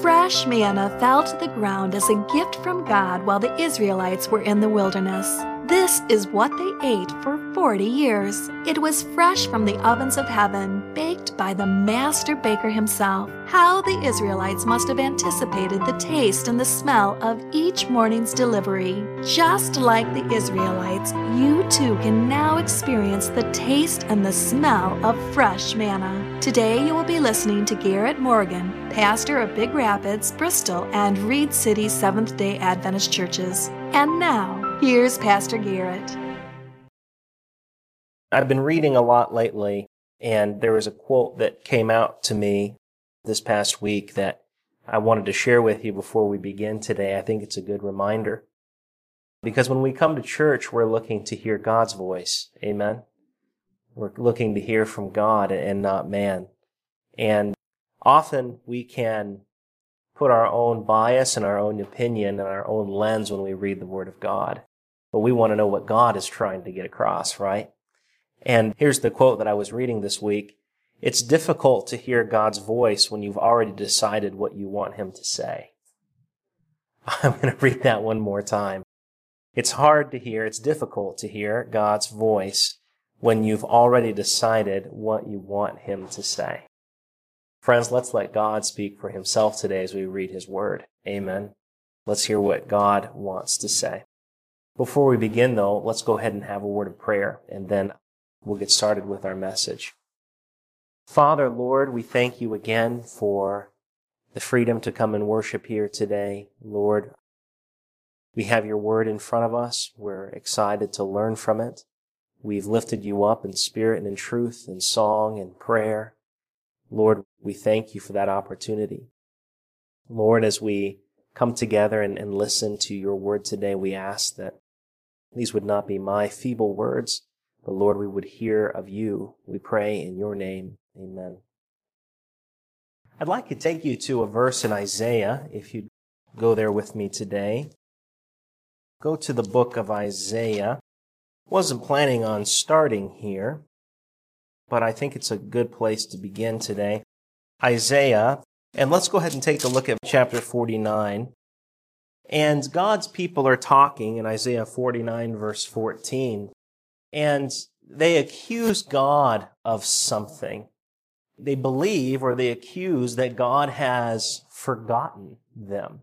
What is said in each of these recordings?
Fresh manna fell to the ground as a gift from God while the Israelites were in the wilderness. This is what they ate for 40 years. It was fresh from the ovens of heaven, baked by the master baker himself. How the Israelites must have anticipated the taste and the smell of each morning's delivery. Just like the Israelites, you too can now experience the taste and the smell of fresh manna. Today you will be listening to Garhett Morgan, pastor of Big Rapids, Bristol, and Reed City Seventh day Adventist churches. And now, Here's Pastor Garhett. I've been reading a lot lately, and there was a quote that came out to me this past week that I wanted to share with you before we begin today. I think it's a good reminder. Because when we come to church, we're looking to hear God's voice. Amen. We're looking to hear from God and not man. And often we can put our own bias and our own opinion and our own lens when we read the Word of God but we want to know what God is trying to get across, right? And here's the quote that I was reading this week. It's difficult to hear God's voice when you've already decided what you want Him to say. I'm going to read that one more time. It's hard to hear, it's difficult to hear God's voice when you've already decided what you want Him to say. Friends, let's let God speak for Himself today as we read His Word. Amen. Let's hear what God wants to say. Before we begin, though, let's go ahead and have a word of prayer, and then we'll get started with our message. Father, Lord, we thank you again for the freedom to come and worship here today. Lord, we have your word in front of us. We're excited to learn from it. We've lifted you up in spirit and in truth, in song and prayer. Lord, we thank you for that opportunity. Lord, as we come together and, and listen to your word today, we ask that these would not be my feeble words, but Lord, we would hear of you. We pray in your name. Amen. I'd like to take you to a verse in Isaiah, if you'd go there with me today. Go to the book of Isaiah. Wasn't planning on starting here, but I think it's a good place to begin today. Isaiah, and let's go ahead and take a look at chapter 49. And God's people are talking in Isaiah 49 verse 14. And they accuse God of something. They believe or they accuse that God has forgotten them.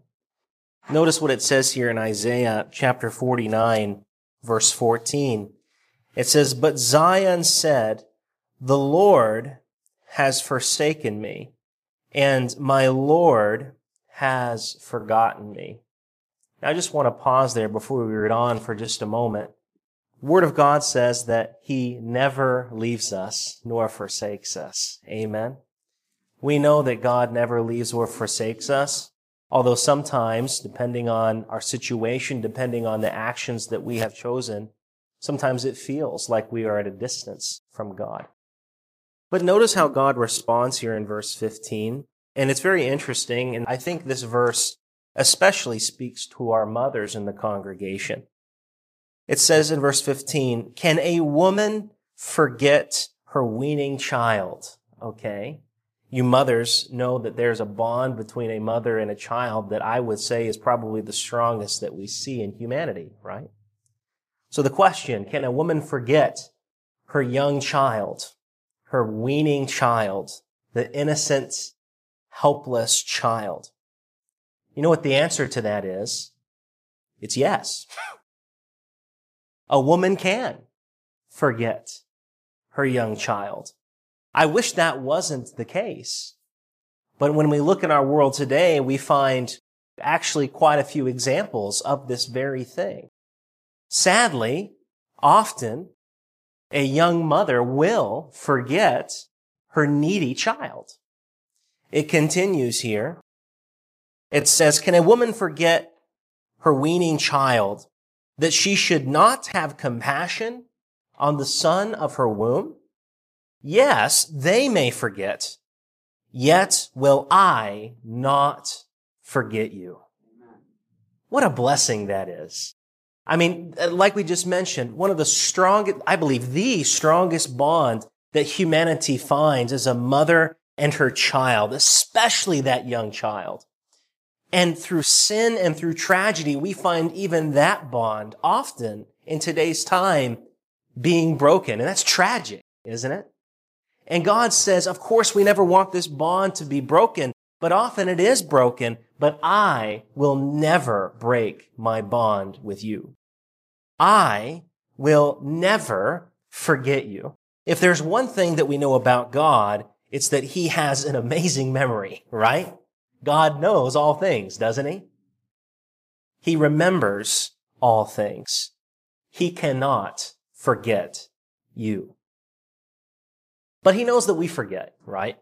Notice what it says here in Isaiah chapter 49 verse 14. It says, But Zion said, The Lord has forsaken me, and my Lord has forgotten me. I just want to pause there before we read on for just a moment. Word of God says that He never leaves us nor forsakes us. Amen. We know that God never leaves or forsakes us, although sometimes, depending on our situation, depending on the actions that we have chosen, sometimes it feels like we are at a distance from God. But notice how God responds here in verse 15. And it's very interesting. And I think this verse especially speaks to our mothers in the congregation. It says in verse 15, can a woman forget her weaning child? Okay. You mothers know that there's a bond between a mother and a child that I would say is probably the strongest that we see in humanity, right? So the question, can a woman forget her young child, her weaning child, the innocent, helpless child? You know what the answer to that is? It's yes. A woman can forget her young child. I wish that wasn't the case. But when we look in our world today, we find actually quite a few examples of this very thing. Sadly, often a young mother will forget her needy child. It continues here. It says, can a woman forget her weaning child that she should not have compassion on the son of her womb? Yes, they may forget, yet will I not forget you. What a blessing that is. I mean, uh, like we just mentioned, one of the strongest, I believe the strongest bond that humanity finds is a mother and her child, especially that young child. And through sin and through tragedy, we find even that bond often in today's time being broken. And that's tragic, isn't it? And God says, of course, we never want this bond to be broken, but often it is broken, but I will never break my bond with you. I will never forget you. If there's one thing that we know about God, it's that he has an amazing memory, right? God knows all things, doesn't he? He remembers all things. He cannot forget you. But he knows that we forget, right?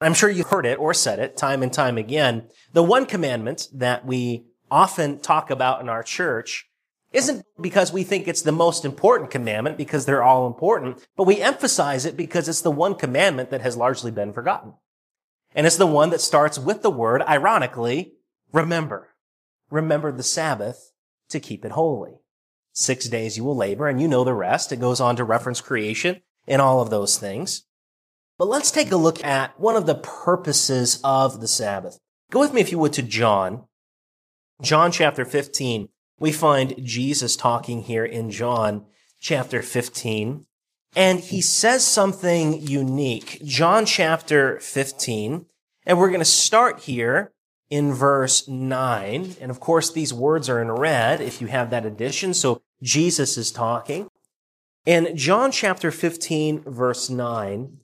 I'm sure you've heard it or said it time and time again. The one commandment that we often talk about in our church isn't because we think it's the most important commandment because they're all important, but we emphasize it because it's the one commandment that has largely been forgotten. And it's the one that starts with the word, ironically, remember. Remember the Sabbath to keep it holy. Six days you will labor and you know the rest. It goes on to reference creation and all of those things. But let's take a look at one of the purposes of the Sabbath. Go with me, if you would, to John. John chapter 15 we find Jesus talking here in John chapter 15, and he says something unique. John chapter 15, and we're going to start here in verse 9. And of course, these words are in red if you have that edition. So Jesus is talking. In John chapter 15, verse 9,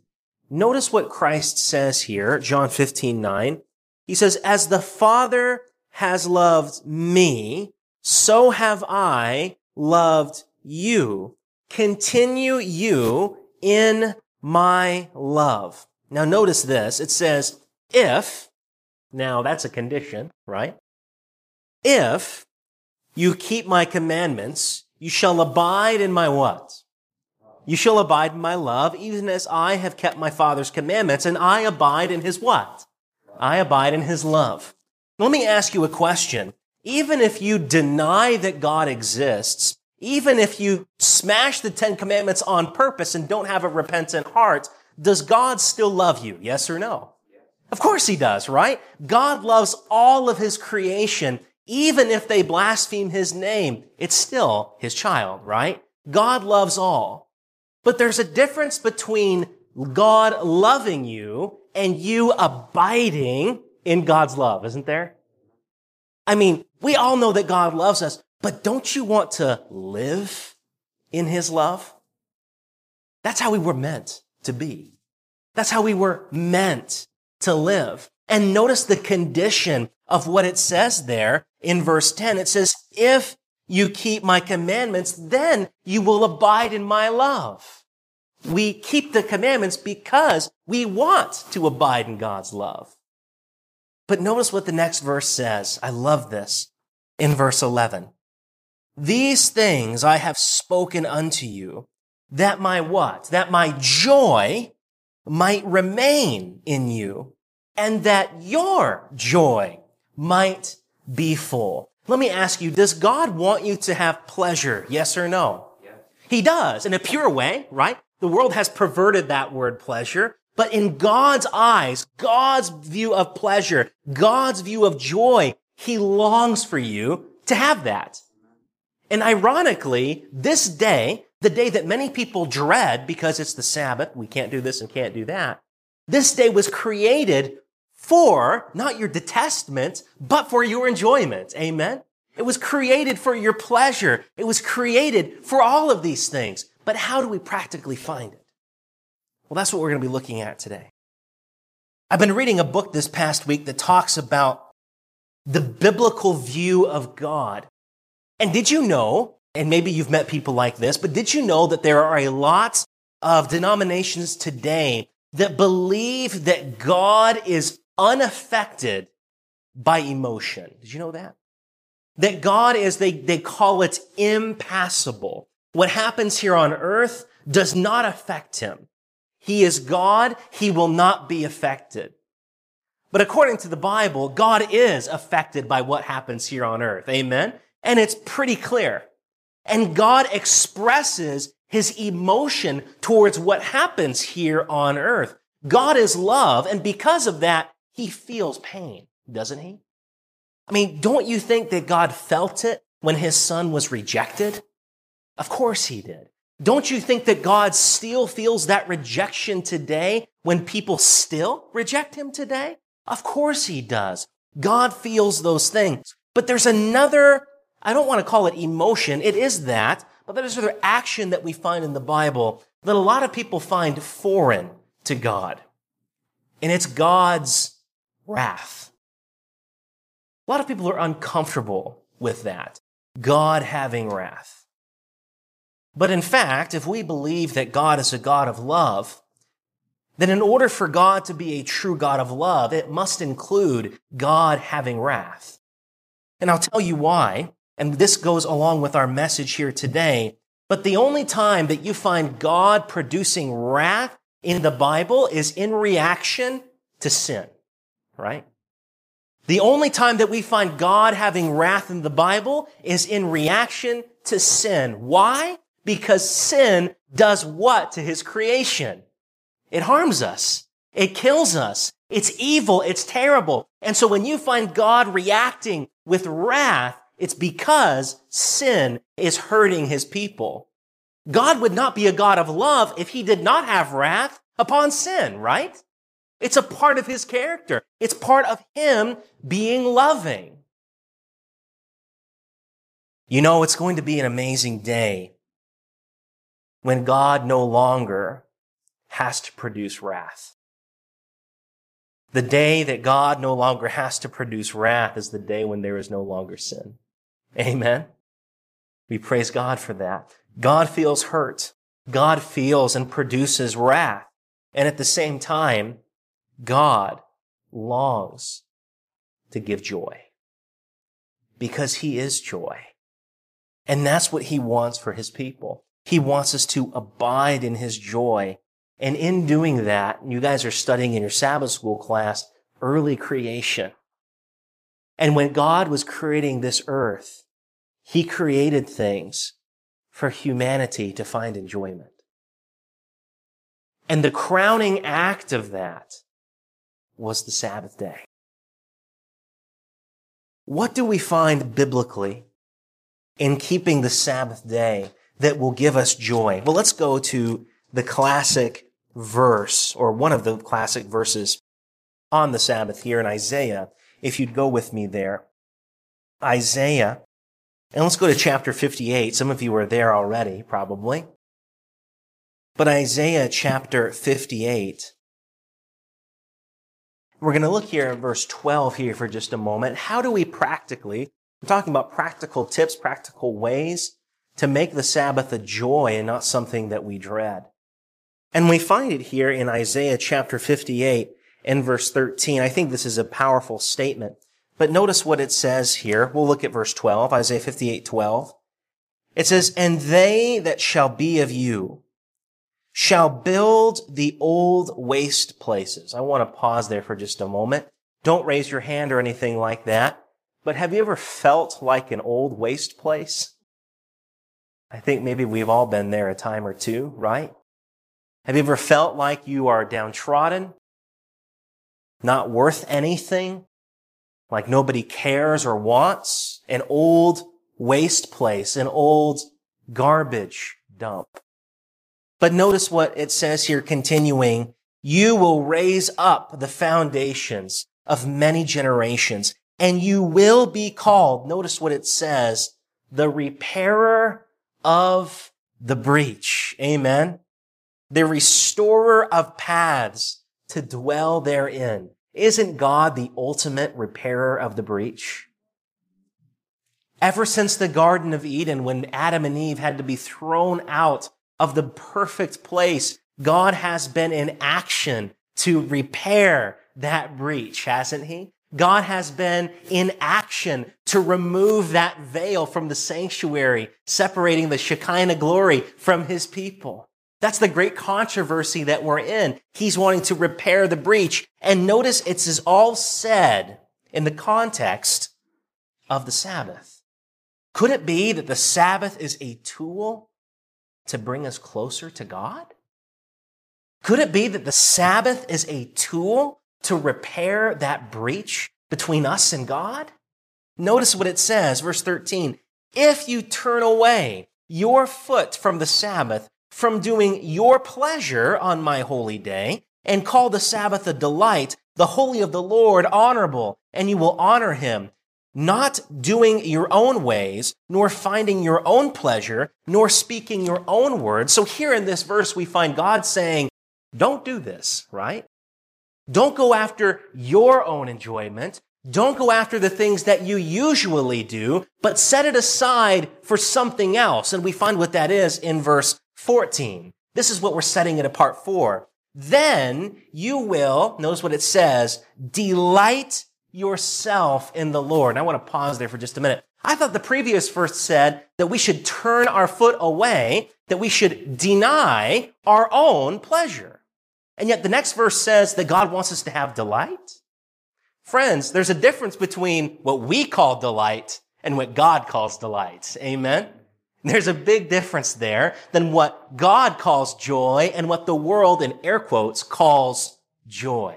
notice what Christ says here, John 15, 9. He says, As the Father has loved me, so have I loved you. Continue you in my love. Now notice this. It says, if, now that's a condition, right? If you keep my commandments, you shall abide in my what? You shall abide in my love, even as I have kept my Father's commandments, and I abide in his what? I abide in his love. Let me ask you a question even if you deny that God exists, even if you smash the Ten Commandments on purpose and don't have a repentant heart, does God still love you? Yes or no? Of course he does, right? God loves all of his creation, even if they blaspheme his name. It's still his child, right? God loves all. But there's a difference between God loving you and you abiding in God's love, isn't there? I mean, we all know that God loves us, but don't you want to live in his love? That's how we were meant to be. That's how we were meant to live. And notice the condition of what it says there in verse 10. It says, if you keep my commandments, then you will abide in my love. We keep the commandments because we want to abide in God's love. But notice what the next verse says. I love this. In verse 11. These things I have spoken unto you, that my what? That my joy might remain in you, and that your joy might be full. Let me ask you, does God want you to have pleasure? Yes or no? Yes. He does, in a pure way, right? The world has perverted that word pleasure. But in God's eyes, God's view of pleasure, God's view of joy, He longs for you to have that. And ironically, this day, the day that many people dread because it's the Sabbath, we can't do this and can't do that, this day was created for not your detestment, but for your enjoyment. Amen? It was created for your pleasure. It was created for all of these things. But how do we practically find it? Well, that's what we're going to be looking at today. I've been reading a book this past week that talks about the biblical view of God. And did you know, and maybe you've met people like this, but did you know that there are a lot of denominations today that believe that God is unaffected by emotion? Did you know that? That God is, they, they call it impassible. What happens here on earth does not affect him. He is God. He will not be affected. But according to the Bible, God is affected by what happens here on earth. Amen. And it's pretty clear. And God expresses his emotion towards what happens here on earth. God is love. And because of that, he feels pain, doesn't he? I mean, don't you think that God felt it when his son was rejected? Of course he did. Don't you think that God still feels that rejection today when people still reject him today? Of course he does. God feels those things. But there's another, I don't want to call it emotion. It is that, but there's another action that we find in the Bible that a lot of people find foreign to God. And it's God's wrath. A lot of people are uncomfortable with that. God having wrath. But in fact, if we believe that God is a God of love, then in order for God to be a true God of love, it must include God having wrath. And I'll tell you why. And this goes along with our message here today. But the only time that you find God producing wrath in the Bible is in reaction to sin, right? The only time that we find God having wrath in the Bible is in reaction to sin. Why? Because sin does what to his creation? It harms us. It kills us. It's evil. It's terrible. And so when you find God reacting with wrath, it's because sin is hurting his people. God would not be a God of love if he did not have wrath upon sin, right? It's a part of his character. It's part of him being loving. You know, it's going to be an amazing day when God no longer has to produce wrath. The day that God no longer has to produce wrath is the day when there is no longer sin. Amen. We praise God for that. God feels hurt. God feels and produces wrath. And at the same time, God longs to give joy because he is joy. And that's what he wants for his people. He wants us to abide in his joy. And in doing that, you guys are studying in your Sabbath school class early creation. And when God was creating this earth, he created things for humanity to find enjoyment. And the crowning act of that was the Sabbath day. What do we find biblically in keeping the Sabbath day that will give us joy? Well, let's go to the classic verse or one of the classic verses on the Sabbath here in Isaiah. If you'd go with me there. Isaiah. And let's go to chapter 58. Some of you are there already, probably. But Isaiah chapter 58. We're going to look here at verse 12 here for just a moment. How do we practically, we're talking about practical tips, practical ways to make the Sabbath a joy and not something that we dread. And we find it here in Isaiah chapter 58 and verse 13. I think this is a powerful statement. But notice what it says here. We'll look at verse 12, Isaiah 58, 12. It says, And they that shall be of you shall build the old waste places. I want to pause there for just a moment. Don't raise your hand or anything like that. But have you ever felt like an old waste place? I think maybe we've all been there a time or two, right? Have you ever felt like you are downtrodden? Not worth anything? Like nobody cares or wants? An old waste place, an old garbage dump. But notice what it says here continuing. You will raise up the foundations of many generations and you will be called. Notice what it says. The repairer of the breach. Amen. The restorer of paths to dwell therein. Isn't God the ultimate repairer of the breach? Ever since the Garden of Eden, when Adam and Eve had to be thrown out of the perfect place, God has been in action to repair that breach, hasn't he? God has been in action to remove that veil from the sanctuary, separating the Shekinah glory from his people. That's the great controversy that we're in. He's wanting to repair the breach. And notice it's all said in the context of the Sabbath. Could it be that the Sabbath is a tool to bring us closer to God? Could it be that the Sabbath is a tool to repair that breach between us and God? Notice what it says, verse 13. If you turn away your foot from the Sabbath, from doing your pleasure on my holy day, and call the Sabbath a delight, the holy of the Lord honorable, and you will honor him, not doing your own ways, nor finding your own pleasure, nor speaking your own words. So here in this verse, we find God saying, don't do this, right? Don't go after your own enjoyment. Don't go after the things that you usually do, but set it aside for something else. And we find what that is in verse 14. This is what we're setting it apart for. Then you will, notice what it says, delight yourself in the Lord. And I want to pause there for just a minute. I thought the previous verse said that we should turn our foot away, that we should deny our own pleasure. And yet the next verse says that God wants us to have delight. Friends, there's a difference between what we call delight and what God calls delight. Amen. There's a big difference there than what God calls joy and what the world in air quotes calls joy.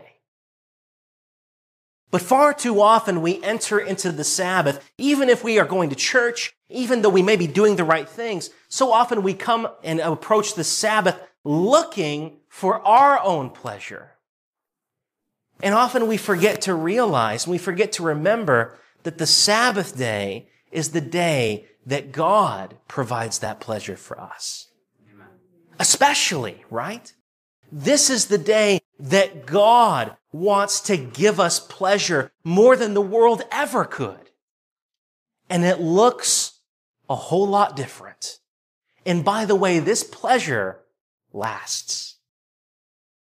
But far too often we enter into the Sabbath, even if we are going to church, even though we may be doing the right things, so often we come and approach the Sabbath looking for our own pleasure. And often we forget to realize, we forget to remember that the Sabbath day is the day that God provides that pleasure for us. Amen. Especially, right? This is the day that God wants to give us pleasure more than the world ever could. And it looks a whole lot different. And by the way, this pleasure lasts.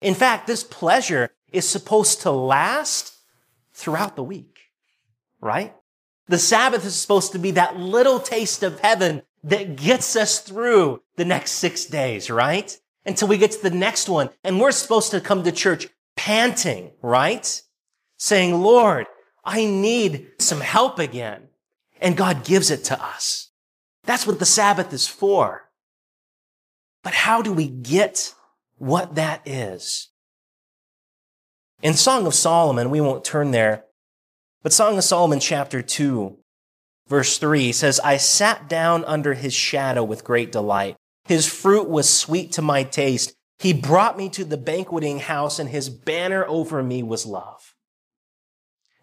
In fact, this pleasure is supposed to last throughout the week, right? The Sabbath is supposed to be that little taste of heaven that gets us through the next six days, right? Until we get to the next one. And we're supposed to come to church panting, right? Saying, Lord, I need some help again. And God gives it to us. That's what the Sabbath is for. But how do we get what that is? In Song of Solomon, we won't turn there, but Song of Solomon chapter 2, verse 3 says, I sat down under his shadow with great delight. His fruit was sweet to my taste. He brought me to the banqueting house and his banner over me was love.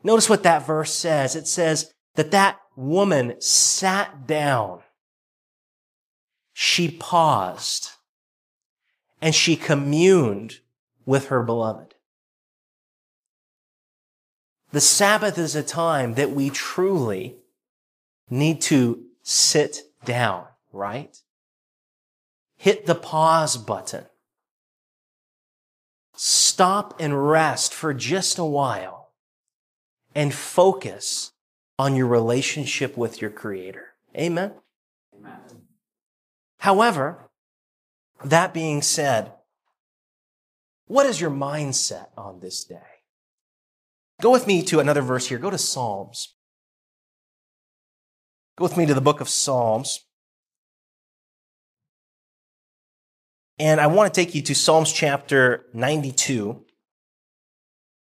Notice what that verse says. It says that that woman sat down. She paused and she communed with her beloved. The Sabbath is a time that we truly need to sit down, right? Hit the pause button. Stop and rest for just a while and focus on your relationship with your creator. Amen. Amen. However, that being said, what is your mindset on this day? Go with me to another verse here. Go to Psalms. Go with me to the book of Psalms. And I want to take you to Psalms chapter 92.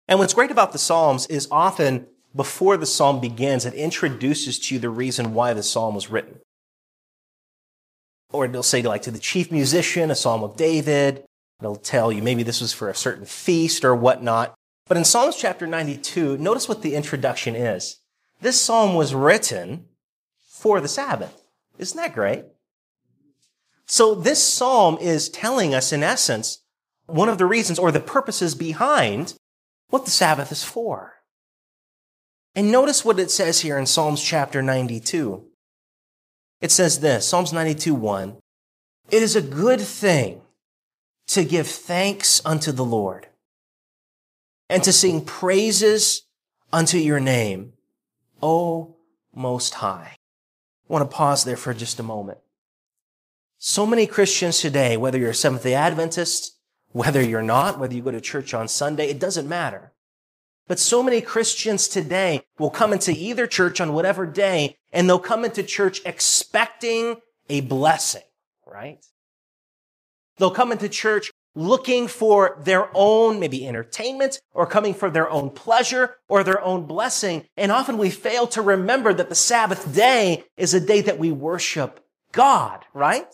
And what's great about the Psalms is often before the psalm begins, it introduces to you the reason why the psalm was written. Or it'll say like to the chief musician, a psalm of David. It'll tell you maybe this was for a certain feast or whatnot. But in Psalms chapter 92, notice what the introduction is. This psalm was written for the Sabbath. Isn't that great? So this psalm is telling us, in essence, one of the reasons or the purposes behind what the Sabbath is for. And notice what it says here in Psalms chapter 92. It says this, Psalms 92, 1. It is a good thing to give thanks unto the Lord and to sing praises unto your name, O Most High. I want to pause there for just a moment. So many Christians today, whether you're a Seventh day Adventist, whether you're not, whether you go to church on Sunday, it doesn't matter. But so many Christians today will come into either church on whatever day and they'll come into church expecting a blessing, right? They'll come into church looking for their own maybe entertainment or coming for their own pleasure or their own blessing. And often we fail to remember that the Sabbath day is a day that we worship God, right?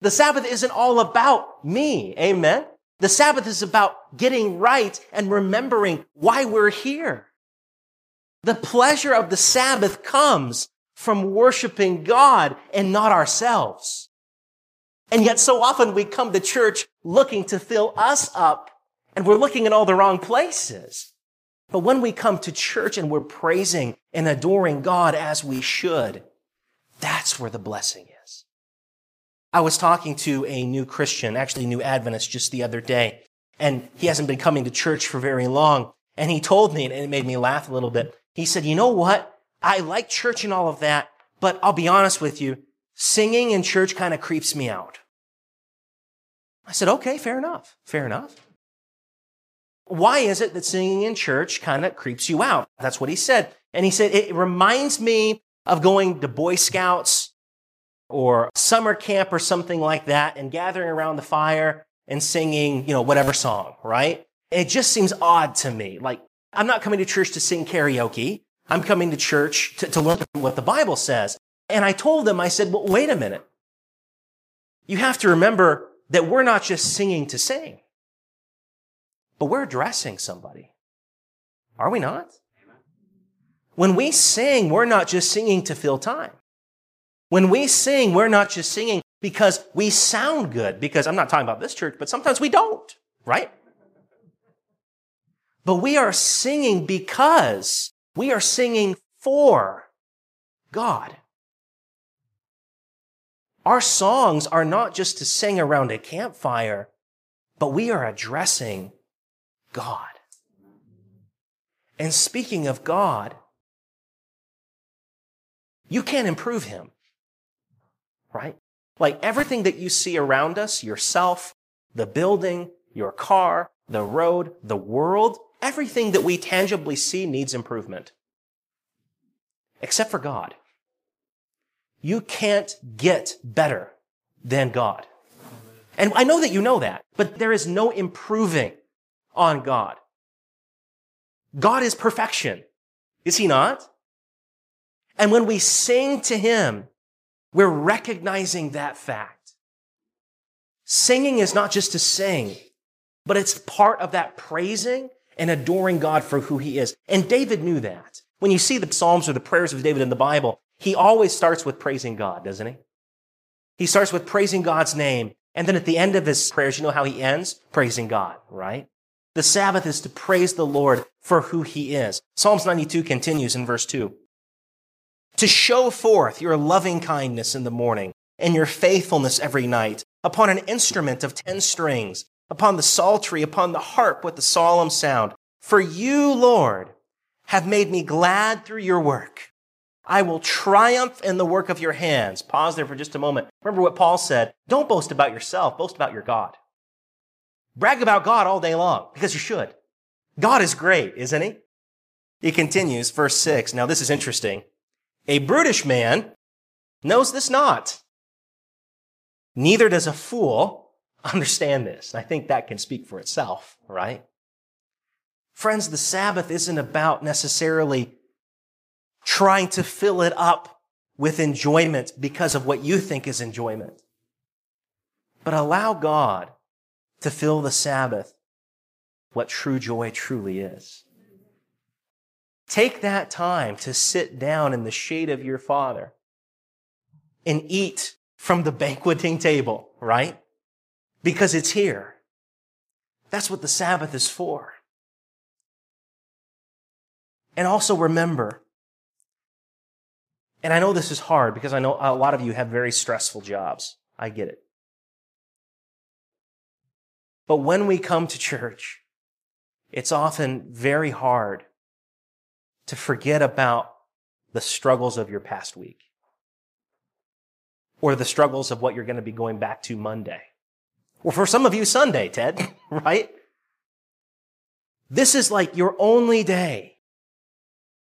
The Sabbath isn't all about me. Amen. The Sabbath is about getting right and remembering why we're here. The pleasure of the Sabbath comes from worshiping God and not ourselves. And yet so often we come to church looking to fill us up and we're looking in all the wrong places. But when we come to church and we're praising and adoring God as we should, that's where the blessing is. I was talking to a new Christian, actually a new Adventist just the other day, and he hasn't been coming to church for very long. And he told me, and it made me laugh a little bit. He said, you know what? I like church and all of that, but I'll be honest with you, singing in church kind of creeps me out. I said, okay, fair enough. Fair enough. Why is it that singing in church kind of creeps you out? That's what he said. And he said, it reminds me of going to Boy Scouts or summer camp or something like that and gathering around the fire and singing, you know, whatever song, right? It just seems odd to me. Like, I'm not coming to church to sing karaoke. I'm coming to church to, to learn what the Bible says. And I told them, I said, well, wait a minute. You have to remember that we're not just singing to sing, but we're addressing somebody. Are we not? When we sing, we're not just singing to fill time. When we sing, we're not just singing because we sound good, because I'm not talking about this church, but sometimes we don't, right? But we are singing because we are singing for God. Our songs are not just to sing around a campfire, but we are addressing God. And speaking of God, you can't improve him right? Like everything that you see around us, yourself, the building, your car, the road, the world, everything that we tangibly see needs improvement. Except for God. You can't get better than God. And I know that you know that, but there is no improving on God. God is perfection. Is he not? And when we sing to him, we're recognizing that fact. Singing is not just to sing, but it's part of that praising and adoring God for who he is. And David knew that. When you see the Psalms or the prayers of David in the Bible, he always starts with praising God, doesn't he? He starts with praising God's name. And then at the end of his prayers, you know how he ends? Praising God, right? The Sabbath is to praise the Lord for who he is. Psalms 92 continues in verse 2 to show forth your loving kindness in the morning and your faithfulness every night upon an instrument of ten strings, upon the psaltery, upon the harp with the solemn sound. For you, Lord, have made me glad through your work. I will triumph in the work of your hands. Pause there for just a moment. Remember what Paul said. Don't boast about yourself, boast about your God. Brag about God all day long, because you should. God is great, isn't he? He continues, verse 6. Now, this is interesting. A brutish man knows this not. Neither does a fool understand this. I think that can speak for itself, right? Friends, the Sabbath isn't about necessarily trying to fill it up with enjoyment because of what you think is enjoyment. But allow God to fill the Sabbath what true joy truly is. Take that time to sit down in the shade of your father and eat from the banqueting table, right? Because it's here. That's what the Sabbath is for. And also remember, and I know this is hard because I know a lot of you have very stressful jobs. I get it. But when we come to church, it's often very hard to forget about the struggles of your past week or the struggles of what you're going to be going back to Monday. Or for some of you, Sunday, Ted, right? This is like your only day.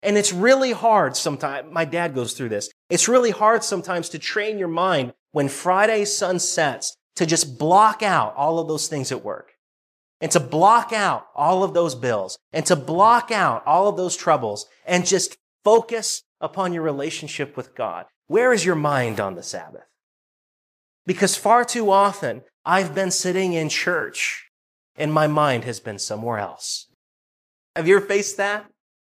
And it's really hard sometimes. My dad goes through this. It's really hard sometimes to train your mind when Friday sun sets to just block out all of those things at work and to block out all of those bills and to block out all of those troubles and just focus upon your relationship with God. Where is your mind on the Sabbath? Because far too often I've been sitting in church and my mind has been somewhere else. Have you ever faced that?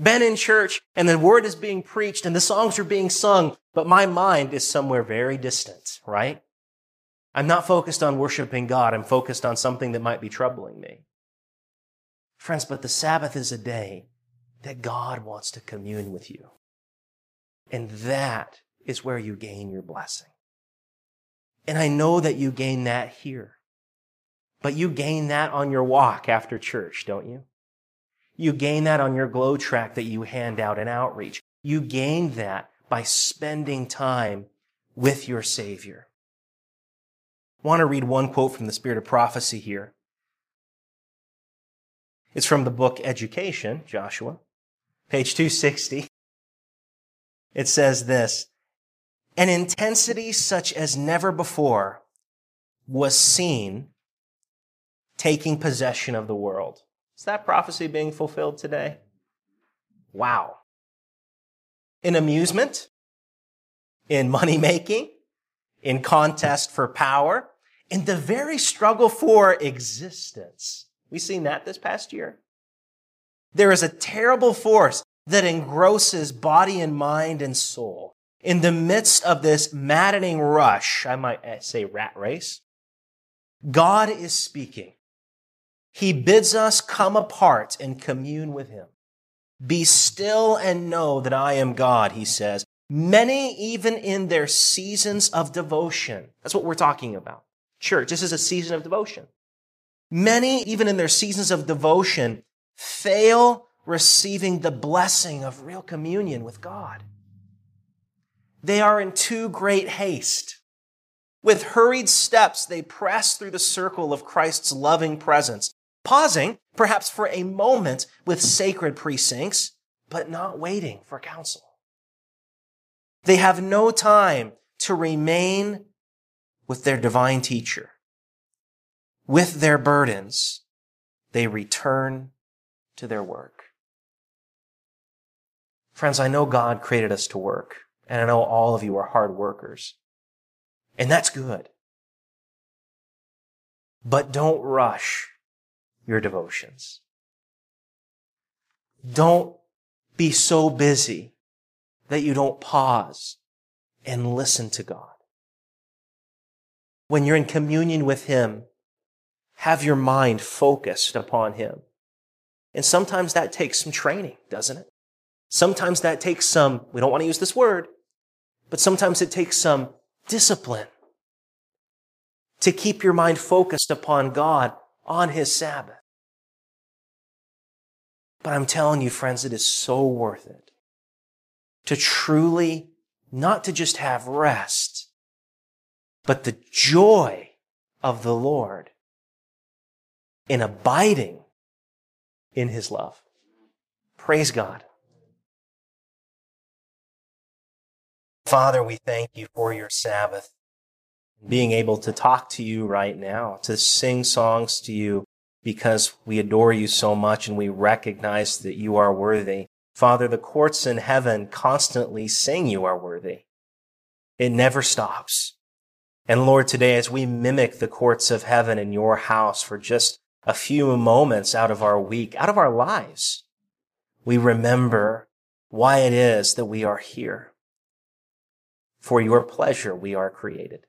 Been in church and the word is being preached and the songs are being sung, but my mind is somewhere very distant, right? I'm not focused on worshiping God. I'm focused on something that might be troubling me. Friends, but the Sabbath is a day that God wants to commune with you. And that is where you gain your blessing. And I know that you gain that here. But you gain that on your walk after church, don't you? You gain that on your glow track that you hand out in outreach. You gain that by spending time with your Savior. I want to read one quote from the Spirit of Prophecy here. It's from the book Education, Joshua, page 260. It says this, an intensity such as never before was seen taking possession of the world. Is that prophecy being fulfilled today? Wow. In amusement, in money making, in contest for power, in the very struggle for existence. We've seen that this past year. There is a terrible force that engrosses body and mind and soul. In the midst of this maddening rush, I might eh, say rat race, God is speaking. He bids us come apart and commune with Him. Be still and know that I am God, He says. Many, even in their seasons of devotion. That's what we're talking about. Church, this is a season of devotion. Many, even in their seasons of devotion, fail receiving the blessing of real communion with God. They are in too great haste. With hurried steps, they press through the circle of Christ's loving presence, pausing perhaps for a moment with sacred precincts, but not waiting for counsel. They have no time to remain with their divine teacher. With their burdens, they return to their work. Friends, I know God created us to work, and I know all of you are hard workers. And that's good. But don't rush your devotions. Don't be so busy that you don't pause and listen to God. When you're in communion with Him, have your mind focused upon Him. And sometimes that takes some training, doesn't it? Sometimes that takes some, we don't want to use this word, but sometimes it takes some discipline to keep your mind focused upon God on His Sabbath. But I'm telling you, friends, it is so worth it to truly, not to just have rest, but the joy of the Lord in abiding in his love. Praise God. Father, we thank you for your Sabbath, being able to talk to you right now, to sing songs to you because we adore you so much and we recognize that you are worthy. Father, the courts in heaven constantly sing you are worthy. It never stops. And Lord, today as we mimic the courts of heaven in your house for just a few moments out of our week, out of our lives, we remember why it is that we are here. For your pleasure, we are created.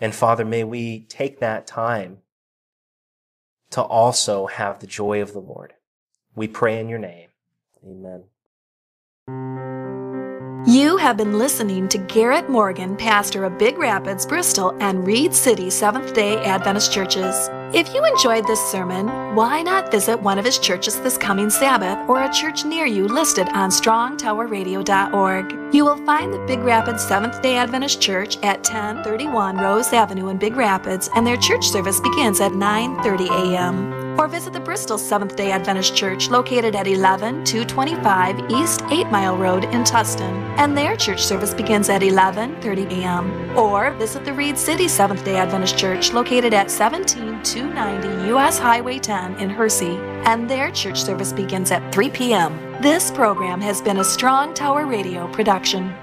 And Father, may we take that time to also have the joy of the Lord. We pray in your name. Amen. You have been listening to Garhett Morgan, pastor of Big Rapids, Bristol, and Reed City Seventh day Adventist churches. If you enjoyed this sermon, why not visit one of his churches this coming Sabbath or a church near you listed on strongtowerradio.org? You will find the Big Rapids Seventh day Adventist Church at 1031 Rose Avenue in Big Rapids, and their church service begins at 9:30 a.m. Or visit the Bristol Seventh day Adventist Church located at 11 225 East 8 Mile Road in Tustin. And their church service begins at 11:30 a.m. Or visit the Reed City Seventh day Adventist Church located at 17290 US Highway 10 in Hersey. And their church service begins at 3 p.m. This program has been a Strong Tower Radio production.